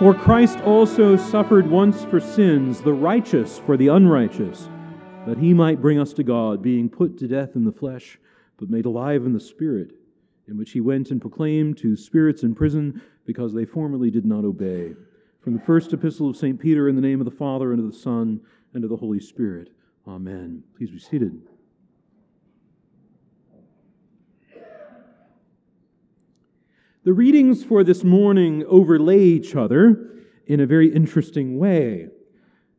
For Christ also suffered once for sins, the righteous for the unrighteous, that he might bring us to God, being put to death in the flesh, but made alive in the Spirit, in which he went and proclaimed to spirits in prison, because they formerly did not obey. From the first epistle of St. Peter, in the name of the Father, and of the Son, and of the Holy Spirit. Amen. Please be seated. The readings for this morning overlay each other in a very interesting way.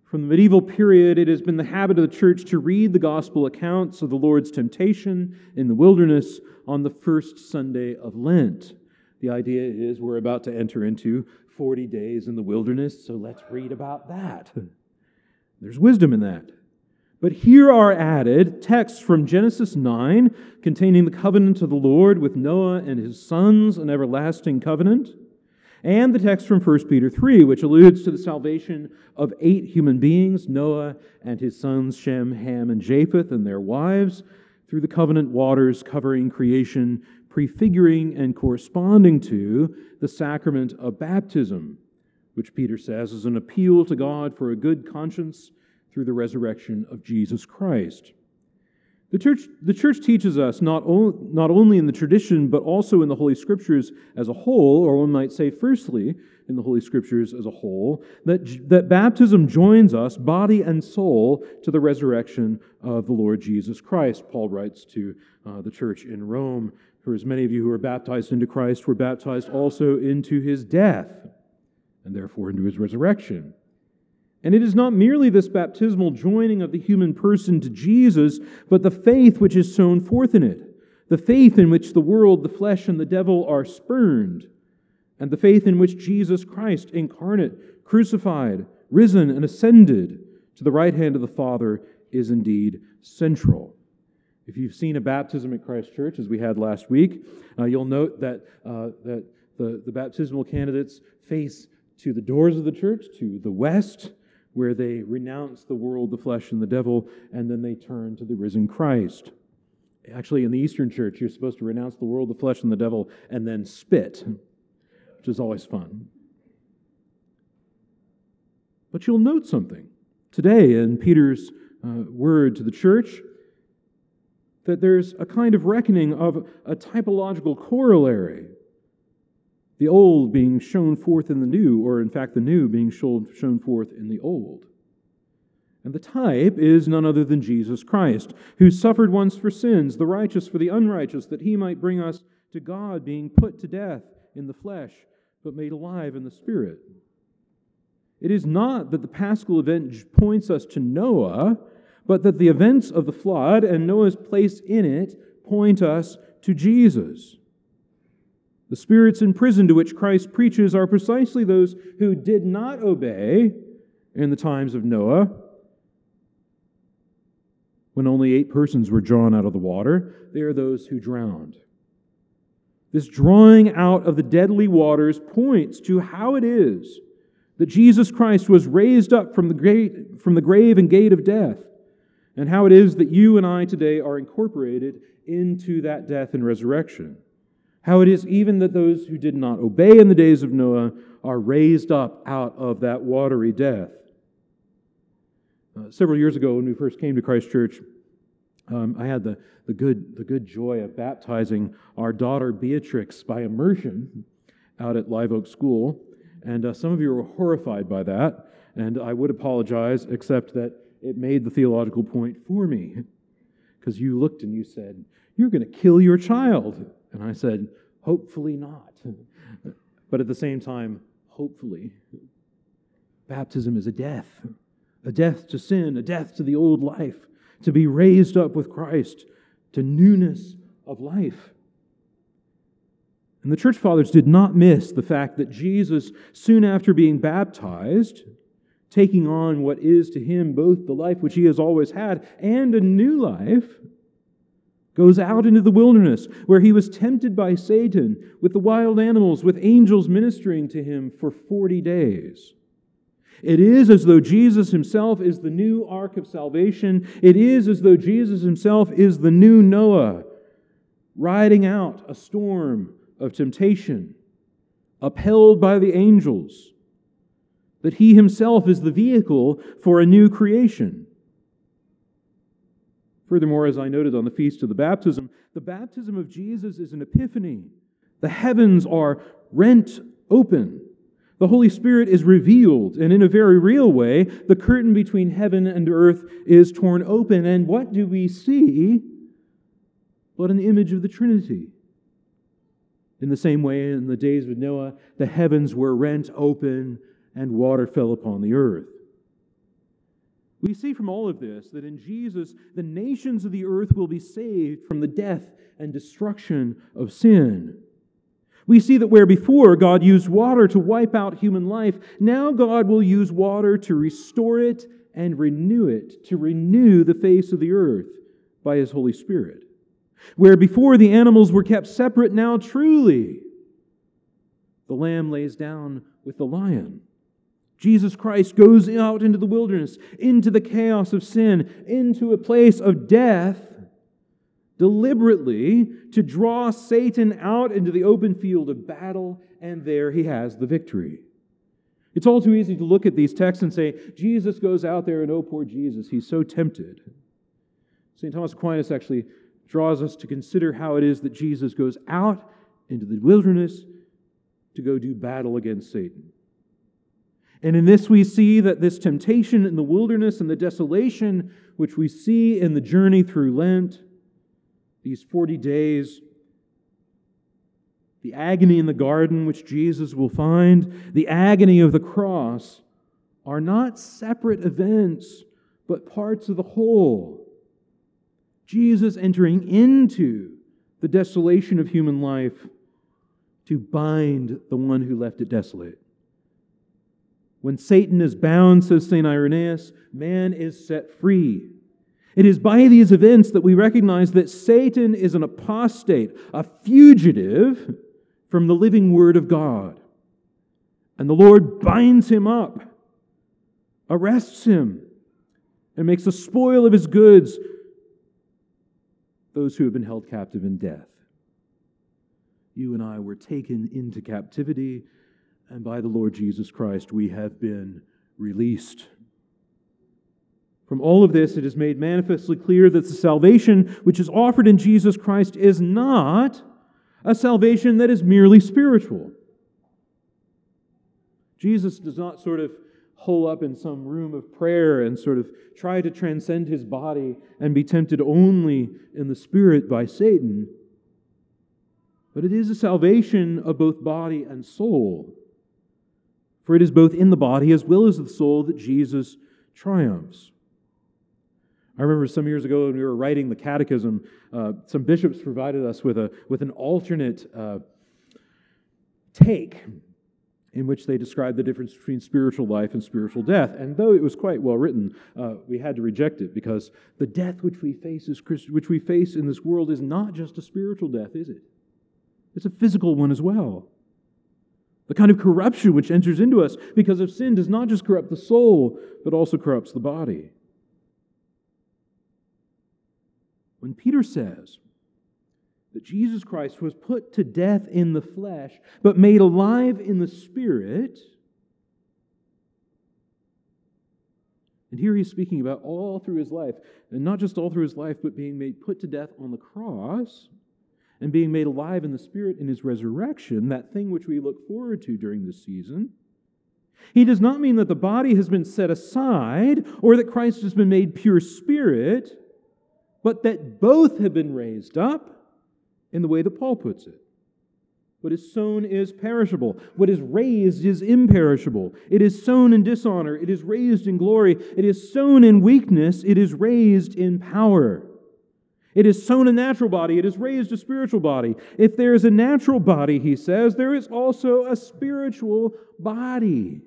From the medieval period, it has been the habit of the church to read the gospel accounts of the Lord's temptation in the wilderness on the first Sunday of Lent. The idea is we're about to enter into 40 days in the wilderness, so let's read about that. There's wisdom in that. But here are added texts from Genesis 9 containing the covenant of the Lord with Noah and his sons, an everlasting covenant, and the text from 1 Peter 3, which alludes to the salvation of eight human beings Noah and his sons Shem, Ham, and Japheth, and their wives, through the covenant waters covering creation, prefiguring and corresponding to the sacrament of baptism, which Peter says is an appeal to God for a good conscience through the resurrection of Jesus Christ. The church, the church teaches us not, o- not only in the tradition, but also in the Holy Scriptures as a whole, or one might say, firstly, in the Holy Scriptures as a whole, that, that baptism joins us, body and soul, to the resurrection of the Lord Jesus Christ. Paul writes to uh, the church in Rome For as many of you who are baptized into Christ were baptized also into his death, and therefore into his resurrection. And it is not merely this baptismal joining of the human person to Jesus, but the faith which is sown forth in it. The faith in which the world, the flesh, and the devil are spurned. And the faith in which Jesus Christ, incarnate, crucified, risen, and ascended to the right hand of the Father, is indeed central. If you've seen a baptism at Christ Church, as we had last week, uh, you'll note that, uh, that the, the baptismal candidates face to the doors of the church, to the west, where they renounce the world, the flesh, and the devil, and then they turn to the risen Christ. Actually, in the Eastern Church, you're supposed to renounce the world, the flesh, and the devil, and then spit, which is always fun. But you'll note something today in Peter's uh, word to the church that there's a kind of reckoning of a typological corollary the old being shown forth in the new, or in fact, the new being shown, forth in the old. And the type is none other than Jesus Christ, who suffered once for sins, the righteous for the unrighteous, that he might bring us to God, being put to death in the flesh, but made alive in the spirit. It is not that the paschal event points us to Noah, but that the events of the flood and Noah's place in it point us to Jesus. The spirits in prison to which Christ preaches are precisely those who did not obey in the times of Noah, when only eight persons were drawn out of the water. They are those who drowned. This drawing out of the deadly waters points to how it is that Jesus Christ was raised up from the, great, from the grave and gate of death, and how it is that you and I today are incorporated into that death and resurrection. How it is even that those who did not obey in the days of Noah are raised up out of that watery death. Uh, several years ago, when we first came to Christ Church, um, I had the, the, good, the good joy of baptizing our daughter Beatrix by immersion out at Live Oak School. And uh, some of you were horrified by that, and I would apologize, except that it made the theological point for me. Because you looked and you said, You're going to kill your child. And I said, Hopefully not. But at the same time, hopefully. Baptism is a death a death to sin, a death to the old life, to be raised up with Christ to newness of life. And the church fathers did not miss the fact that Jesus, soon after being baptized, taking on what is to him both the life which he has always had and a new life, goes out into the wilderness where he was tempted by Satan with the wild animals, with angels ministering to him for 40 days. It is as though Jesus himself is the new ark of salvation. It is as though Jesus himself is the new Noah, riding out a storm of temptation, upheld by the angels, that he himself is the vehicle for a new creation. Furthermore, as I noted on the feast of the baptism, the baptism of Jesus is an epiphany. The heavens are rent open. The Holy Spirit is revealed, and in a very real way, the curtain between heaven and earth is torn open. And what do we see but an image of the Trinity? In the same way, in the days of Noah, the heavens were rent open and water fell upon the earth. We see from all of this that in Jesus, the nations of the earth will be saved from the death and destruction of sin. We see that where before God used water to wipe out human life, now God will use water to restore it and renew it, to renew the face of the earth by His Holy Spirit. Where before the animals were kept separate, now truly the lamb lays down with the lion. Jesus Christ goes out into the wilderness, into the chaos of sin, into a place of death, deliberately to draw Satan out into the open field of battle, and there he has the victory. It's all too easy to look at these texts and say, Jesus goes out there, and oh, poor Jesus, he's so tempted. St. Thomas Aquinas actually draws us to consider how it is that Jesus goes out into the wilderness to go do battle against Satan. And in this, we see that this temptation in the wilderness and the desolation, which we see in the journey through Lent, these 40 days, the agony in the garden, which Jesus will find, the agony of the cross, are not separate events, but parts of the whole. Jesus entering into the desolation of human life to bind the one who left it desolate. When Satan is bound, says St. Irenaeus, man is set free. It is by these events that we recognize that Satan is an apostate, a fugitive from the living Word of God. And the Lord binds him up, arrests him, and makes a spoil of his goods those who have been held captive in death. You and I were taken into captivity and by the Lord Jesus Christ we have been released. From all of this, it is made manifestly clear that the salvation which is offered in Jesus Christ is not a salvation that is merely spiritual. Jesus does not sort of hole up in some room of prayer and sort of try to transcend his body and be tempted only in the spirit by Satan. But it is a salvation of both body and soul. For it is both in the body as well as the soul that Jesus triumphs. I remember some years ago when we were writing the catechism, uh, some bishops provided us with, a, with an alternate uh, take in which they described the difference between spiritual life and spiritual death. And though it was quite well written, uh, we had to reject it because the death which we face is which we face in this world is not just a spiritual death, is it? It's a physical one as well. The kind of corruption which enters into us because of sin does not just corrupt the soul, but also corrupts the body. When Peter says that Jesus Christ was put to death in the flesh, but made alive in the spirit, and here he's speaking about all through his life, and not just all through his life, but being made put to death on the cross and being made alive in the Spirit in his resurrection, that thing which we look forward to during this season. He does not mean that the body has been set aside or that Christ has been made pure spirit, but that both have been raised up in the way that Paul puts it. What is sown is perishable. What is raised is imperishable. It is sown in dishonor. It is raised in glory. It is sown in weakness. It is raised in power. It is sown a natural body, it is raised a spiritual body. If there is a natural body, he says, there is also a spiritual body.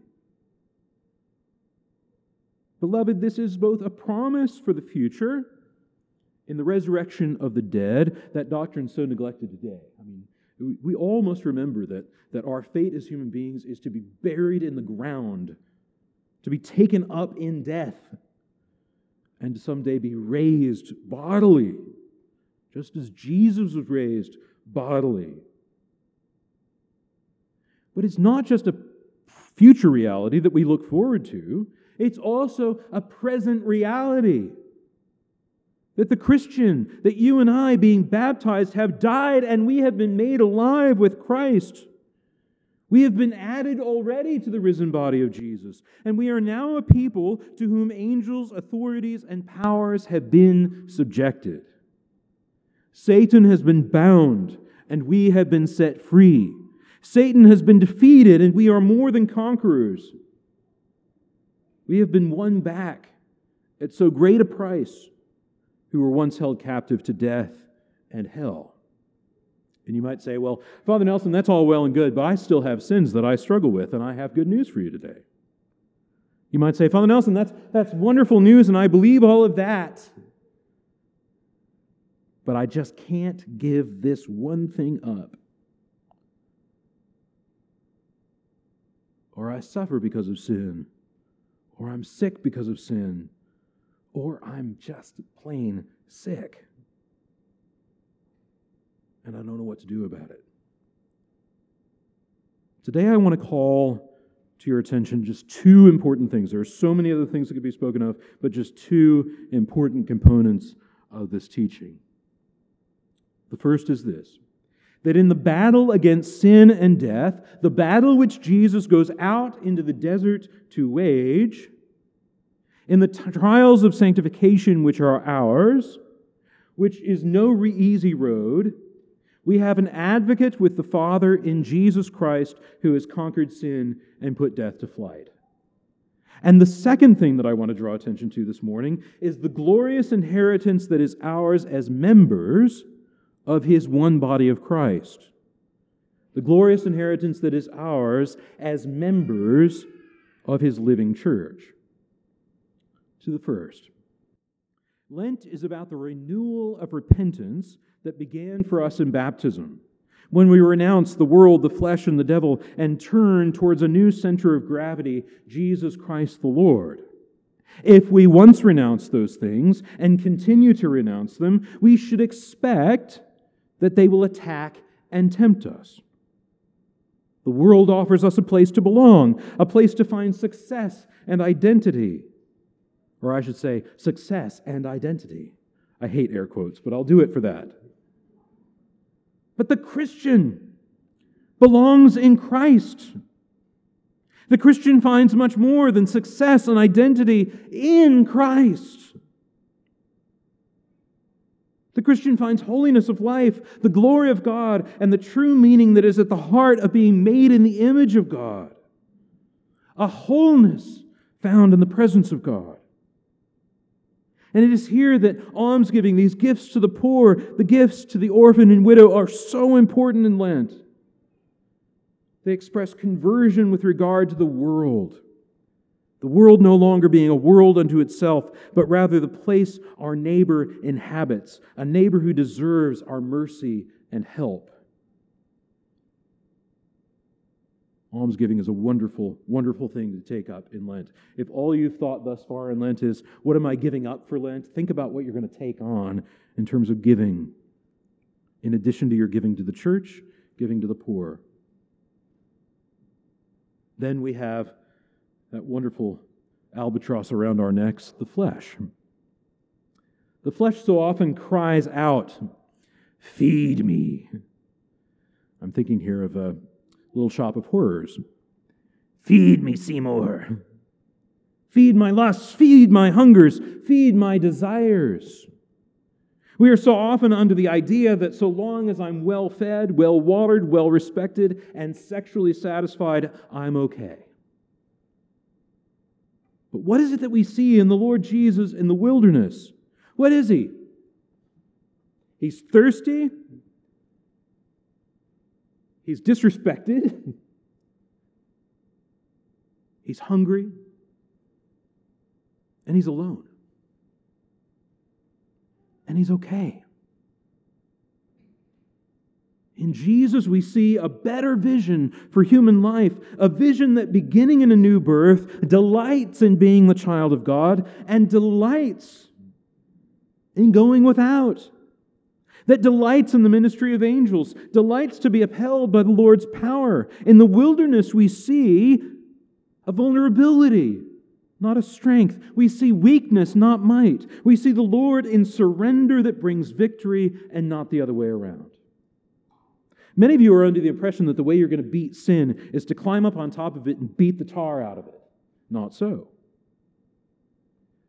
Beloved, this is both a promise for the future in the resurrection of the dead, that doctrine so neglected today. I mean, we all must remember that, that our fate as human beings is to be buried in the ground, to be taken up in death and someday be raised bodily, just as Jesus was raised bodily. But it's not just a future reality that we look forward to, it's also a present reality. That the Christian, that you and I, being baptized, have died and we have been made alive with Christ. We have been added already to the risen body of Jesus, and we are now a people to whom angels, authorities, and powers have been subjected. Satan has been bound, and we have been set free. Satan has been defeated, and we are more than conquerors. We have been won back at so great a price who were once held captive to death and hell. And you might say, well, Father Nelson, that's all well and good, but I still have sins that I struggle with, and I have good news for you today. You might say, Father Nelson, that's, that's wonderful news, and I believe all of that. But I just can't give this one thing up. Or I suffer because of sin or I'm sick because of sin, or I'm just plain sick. And I don't know what to do about it. Today, I want to call to your attention just two important things. There are so many other things that could be spoken of, but just two important components of this teaching. The first is this that in the battle against sin and death, the battle which Jesus goes out into the desert to wage, in the t- trials of sanctification which are ours, which is no re- easy road, we have an advocate with the Father in Jesus Christ who has conquered sin and put death to flight. And the second thing that I want to draw attention to this morning is the glorious inheritance that is ours as members of his one body of Christ. The glorious inheritance that is ours as members of his living church. To the first. Lent is about the renewal of repentance that began for us in baptism, when we renounce the world, the flesh, and the devil, and turn towards a new center of gravity, Jesus Christ the Lord. If we once renounce those things and continue to renounce them, we should expect that they will attack and tempt us. The world offers us a place to belong, a place to find success and identity. Or I should say, success and identity. I hate air quotes, but I'll do it for that. But the Christian belongs in Christ. The Christian finds much more than success and identity in Christ. The Christian finds holiness of life, the glory of God, and the true meaning that is at the heart of being made in the image of God. A wholeness found in the presence of God. And it is here that almsgiving, these gifts to the poor, the gifts to the orphan and widow, are so important in Lent. They express conversion with regard to the world the world no longer being a world unto itself, but rather the place our neighbor inhabits, a neighbor who deserves our mercy and help. Almsgiving is a wonderful, wonderful thing to take up in Lent. If all you've thought thus far in Lent is, what am I giving up for Lent? Think about what you're going to take on in terms of giving, in addition to your giving to the church, giving to the poor. Then we have that wonderful albatross around our necks, the flesh. The flesh so often cries out, Feed me. I'm thinking here of a little shop of horrors. Feed me, Seymour. Feed my lusts, feed my hungers, feed my desires. We are so often under the idea that so long as I'm well fed, well watered, well respected, and sexually satisfied, I'm okay. But what is it that we see in the Lord Jesus in the wilderness? What is he? He's thirsty. He's disrespected. He's hungry. And he's alone. And he's okay. In Jesus, we see a better vision for human life, a vision that beginning in a new birth delights in being the child of God and delights in going without, that delights in the ministry of angels, delights to be upheld by the Lord's power. In the wilderness, we see a vulnerability, not a strength. We see weakness, not might. We see the Lord in surrender that brings victory and not the other way around. Many of you are under the impression that the way you're going to beat sin is to climb up on top of it and beat the tar out of it. Not so.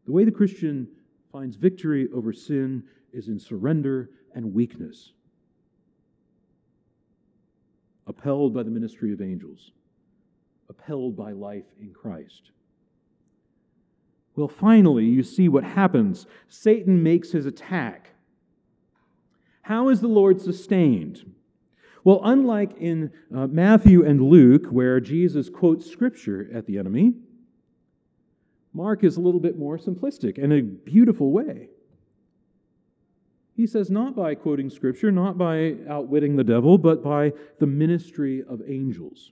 The way the Christian finds victory over sin is in surrender and weakness, upheld by the ministry of angels, upheld by life in Christ. Well, finally, you see what happens. Satan makes his attack. How is the Lord sustained? Well, unlike in uh, Matthew and Luke, where Jesus quotes scripture at the enemy, Mark is a little bit more simplistic in a beautiful way. He says, not by quoting scripture, not by outwitting the devil, but by the ministry of angels.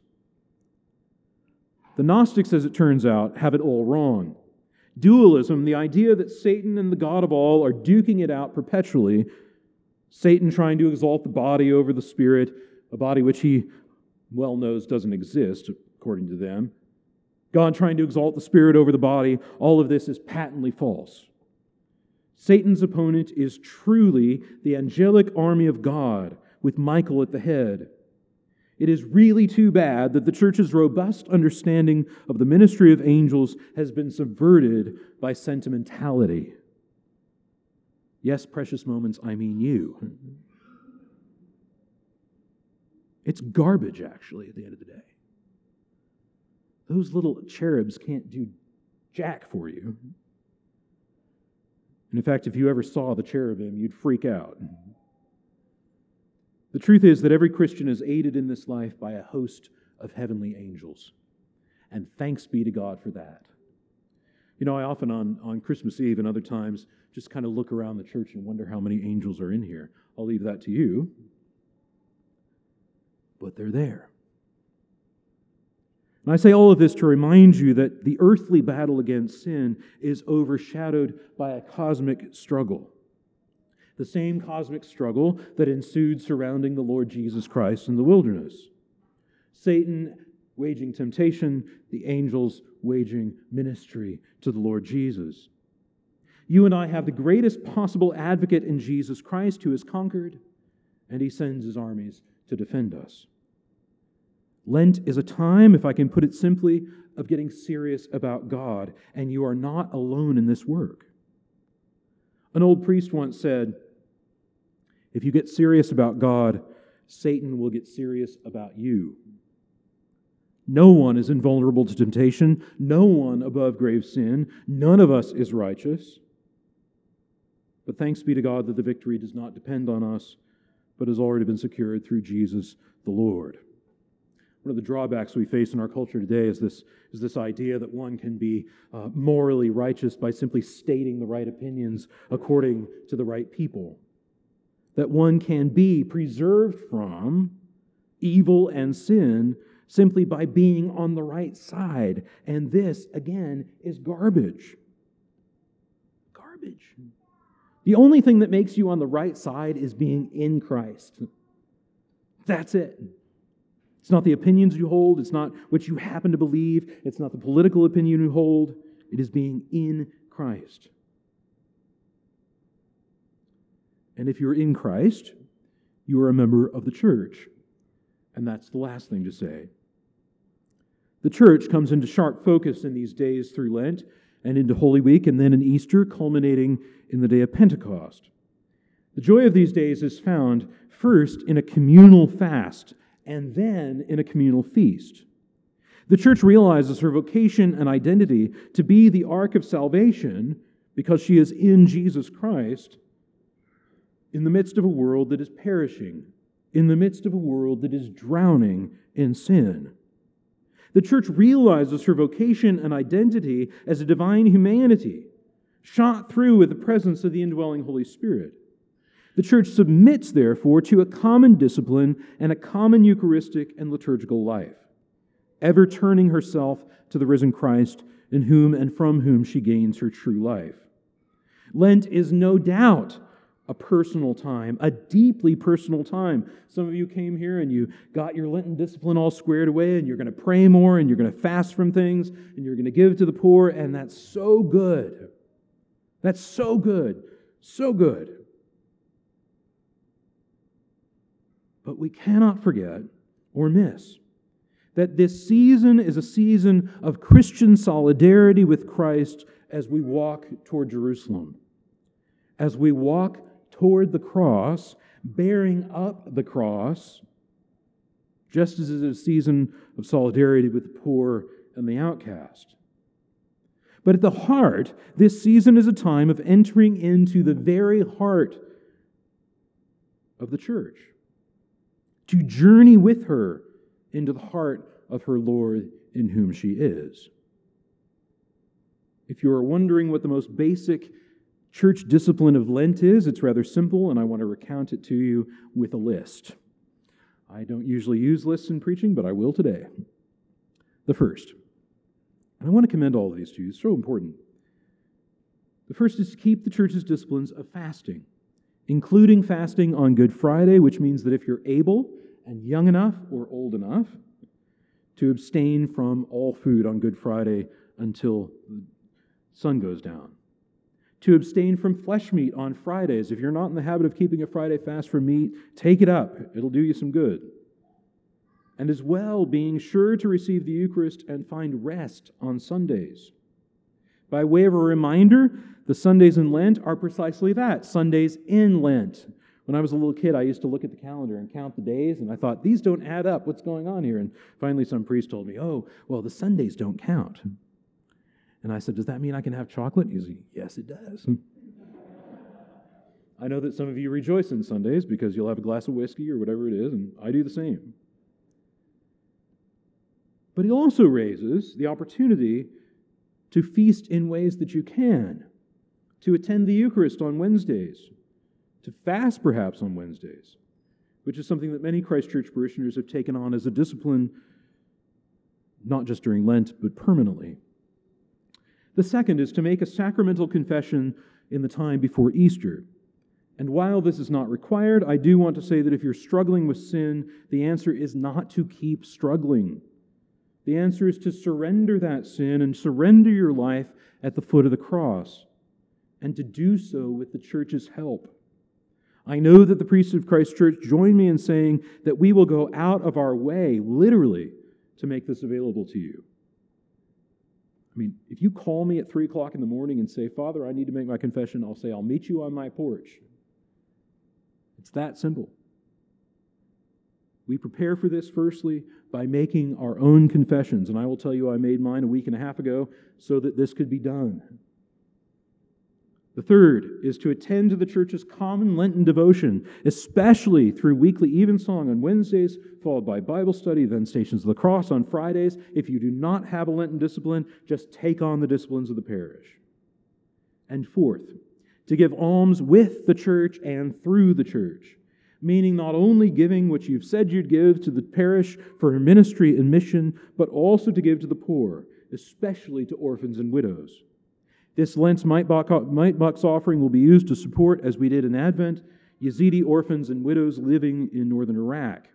The Gnostics, as it turns out, have it all wrong. Dualism, the idea that Satan and the God of all are duking it out perpetually, Satan trying to exalt the body over the spirit, a body which he well knows doesn't exist, according to them, God trying to exalt the spirit over the body, all of this is patently false. Satan's opponent is truly the angelic army of God with Michael at the head. It is really too bad that the church's robust understanding of the ministry of angels has been subverted by sentimentality. Yes, precious moments, I mean you. It's garbage, actually, at the end of the day. Those little cherubs can't do jack for you. And in fact, if you ever saw the cherubim, you'd freak out. The truth is that every Christian is aided in this life by a host of heavenly angels. And thanks be to God for that. You know, I often on, on Christmas Eve and other times just kind of look around the church and wonder how many angels are in here. I'll leave that to you. But they're there. And I say all of this to remind you that the earthly battle against sin is overshadowed by a cosmic struggle. The same cosmic struggle that ensued surrounding the Lord Jesus Christ in the wilderness. Satan waging temptation, the angels waging ministry to the Lord Jesus. You and I have the greatest possible advocate in Jesus Christ who has conquered, and he sends his armies to defend us. Lent is a time, if I can put it simply, of getting serious about God, and you are not alone in this work. An old priest once said, If you get serious about God, Satan will get serious about you. No one is invulnerable to temptation, no one above grave sin, none of us is righteous. But thanks be to God that the victory does not depend on us, but has already been secured through Jesus the Lord. One of the drawbacks we face in our culture today is this, is this idea that one can be uh, morally righteous by simply stating the right opinions according to the right people. That one can be preserved from evil and sin simply by being on the right side. And this, again, is garbage. Garbage. The only thing that makes you on the right side is being in Christ. That's it. It's not the opinions you hold, it's not what you happen to believe, it's not the political opinion you hold. It is being in Christ. And if you're in Christ, you are a member of the church. And that's the last thing to say. The church comes into sharp focus in these days through Lent and into Holy Week and then in Easter, culminating in the day of Pentecost. The joy of these days is found first in a communal fast and then in a communal feast. The church realizes her vocation and identity to be the ark of salvation because she is in Jesus Christ in the midst of a world that is perishing, in the midst of a world that is drowning in sin. The church realizes her vocation and identity as a divine humanity, shot through with the presence of the indwelling Holy Spirit. The church submits, therefore, to a common discipline and a common Eucharistic and liturgical life, ever turning herself to the risen Christ, in whom and from whom she gains her true life. Lent is no doubt a personal time, a deeply personal time. Some of you came here and you got your Lenten discipline all squared away, and you're going to pray more, and you're going to fast from things, and you're going to give to the poor, and that's so good. That's so good. So good. But we cannot forget or miss that this season is a season of Christian solidarity with Christ as we walk toward Jerusalem. As we walk toward the cross, bearing up the cross, just as it is a season of solidarity with the poor and the outcast. But at the heart, this season is a time of entering into the very heart of the church, to journey with her into the heart of her Lord in whom she is. If you are wondering what the most basic church discipline of Lent is, it's rather simple, and I want to recount it to you with a list. I don't usually use lists in preaching, but I will today. The first, and I want to commend all of these to you, it's so important. The first is to keep the church's disciplines of fasting, including fasting on Good Friday, which means that if you're able and young enough or old enough to abstain from all food on Good Friday until the sun goes down to abstain from flesh meat on Fridays. If you're not in the habit of keeping a Friday fast from meat, take it up. It'll do you some good. And as well, being sure to receive the Eucharist and find rest on Sundays. By way of a reminder, the Sundays in Lent are precisely that Sundays in Lent. When I was a little kid, I used to look at the calendar and count the days, and I thought, these don't add up. What's going on here? And finally, some priest told me, oh, well, the Sundays don't count. And I said, Does that mean I can have chocolate? He said, Yes, it does. I know that some of you rejoice in Sundays because you'll have a glass of whiskey or whatever it is, and I do the same. But he also raises the opportunity to feast in ways that you can, to attend the Eucharist on Wednesdays, to fast perhaps on Wednesdays, which is something that many Christ Church parishioners have taken on as a discipline, not just during Lent, but permanently. The second is to make a sacramental confession in the time before Easter. And while this is not required, I do want to say that if you're struggling with sin, the answer is not to keep struggling. The answer is to surrender that sin and surrender your life at the foot of the cross, and to do so with the church's help. I know that the priests of Christ Church join me in saying that we will go out of our way, literally, to make this available to you. I mean, if you call me at 3 o'clock in the morning and say, Father, I need to make my confession, I'll say, I'll meet you on my porch. It's that simple. We prepare for this, firstly, by making our own confessions. And I will tell you, I made mine a week and a half ago so that this could be done. The third is to attend to the church's common Lenten devotion, especially through weekly evensong on Wednesdays, followed by Bible study, then Stations of the Cross on Fridays. If you do not have a Lenten discipline, just take on the disciplines of the parish. And fourth, to give alms with the church and through the church, meaning not only giving what you've said you'd give to the parish for her ministry and mission, but also to give to the poor, especially to orphans and widows. This Lent's mite box offering will be used to support, as we did in Advent, Yazidi orphans and widows living in northern Iraq.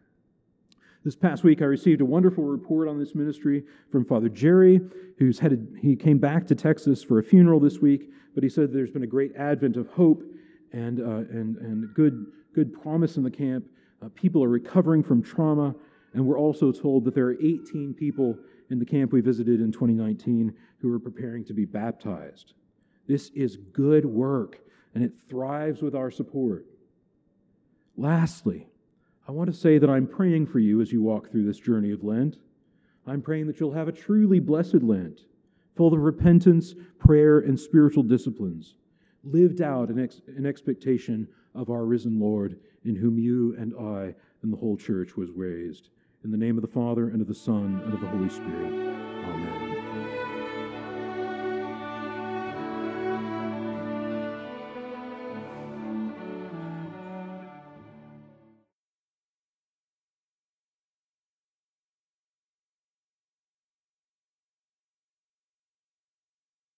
This past week, I received a wonderful report on this ministry from Father Jerry, who's headed, he came back to Texas for a funeral this week, but he said there's been a great advent of hope and, uh, and, and good, good promise in the camp. Uh, people are recovering from trauma, and we're also told that there are 18 people in the camp we visited in 2019 who are preparing to be baptized. This is good work, and it thrives with our support. Lastly, I want to say that I'm praying for you as you walk through this journey of Lent. I'm praying that you'll have a truly blessed Lent, full of repentance, prayer, and spiritual disciplines, lived out in, ex- in expectation of our risen Lord, in whom you and I and the whole church was raised. In the name of the Father, and of the Son, and of the Holy Spirit.